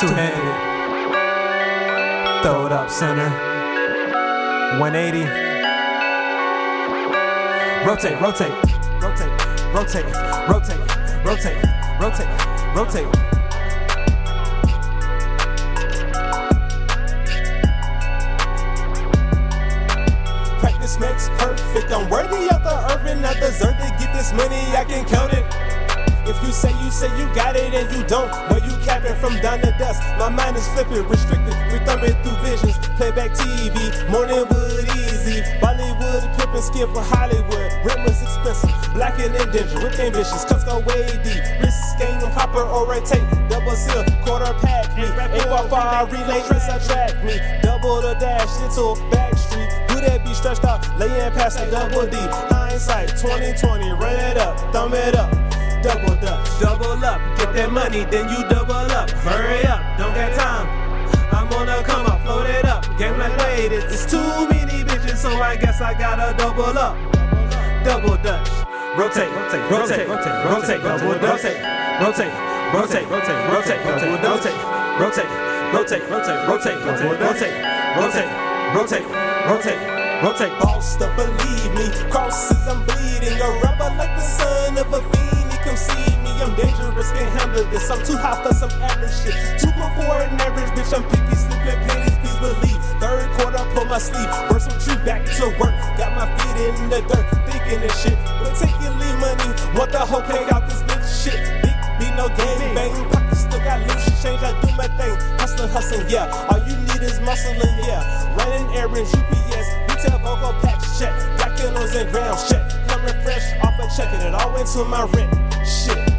Two-handed. Throw it up, center. 180. Rotate, rotate, rotate, rotate, rotate, rotate, rotate, rotate. Practice makes perfect. I'm worthy of the earth and I deserve to get this money. I can count it. If you say you say you got it and you don't, well capping from dawn to dusk. My mind is flipping, restricted, we thumbing through visions. Playback TV, morning wood easy. Bollywood pimping, skip for Hollywood. Rent was expensive, black and indenture, with ambitions. Cuts go way deep. Wrist game, hopper or rotate. Double seal, quarter pack me. Eight ball far relay, trust attract me. Double the dash into backstreet. Who that be stretched out, laying past a double D. Hindsight 2020, run it up, thumb it up get that money, then you double up. Hurry up, don't got time. I'm gonna come up, float it up. Game like wait, it's too many bitches, so I guess I gotta double up. Double dutch. Rotate, rotate, rotate, rotate, rotate, double rotate, rotate, rotate, rotate, rotate, double rotate, rotate, rotate, rotate, rotate, double rotate, rotate, rotate, rotate, rotate. Boss to believe me, crosses I'm bleeding, a rebel like the son of a fiend come see dangerous, can't handle this. I'm too hot for some average shit. Too good for an average bitch. I'm picky, sleeping panties, please believe. Third quarter, pull my sleeve. Work some tree back to work. Got my feet in the dirt, thinking this shit. But taking leave money, want the whole cake out this bitch shit. Big be no game, bang. Pockets still got loose change. I do my thing. Hustling, hustling, yeah. All you need is muscle and yeah. Running errands, UPS, retail vocal packs, check. Got kilos and grams, check. Coming fresh off a check, and it all went to my rent.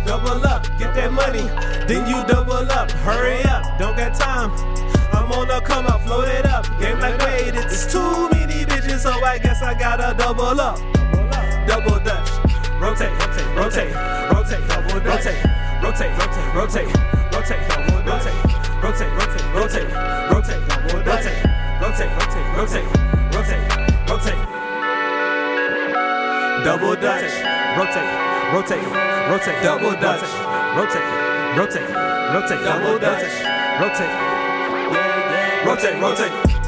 Double up, get that money, then you double up. Hurry up, don't got time. I'm on the come up, float it up. Game like wait, it's too many bitches, so I guess I gotta double up. Double dutch, rotate, rotate, rotate, rotate, double rotate, rotate, rotate, rotate, rotate, rotate, rotate, rotate, rotate, rotate, rotate, rotate, rotate, rotate, rotate. Double dutch, rotate, rotate, rotate, double dutch, rotate, rotate, rotate, double dutch, rotate, rotate, rotate.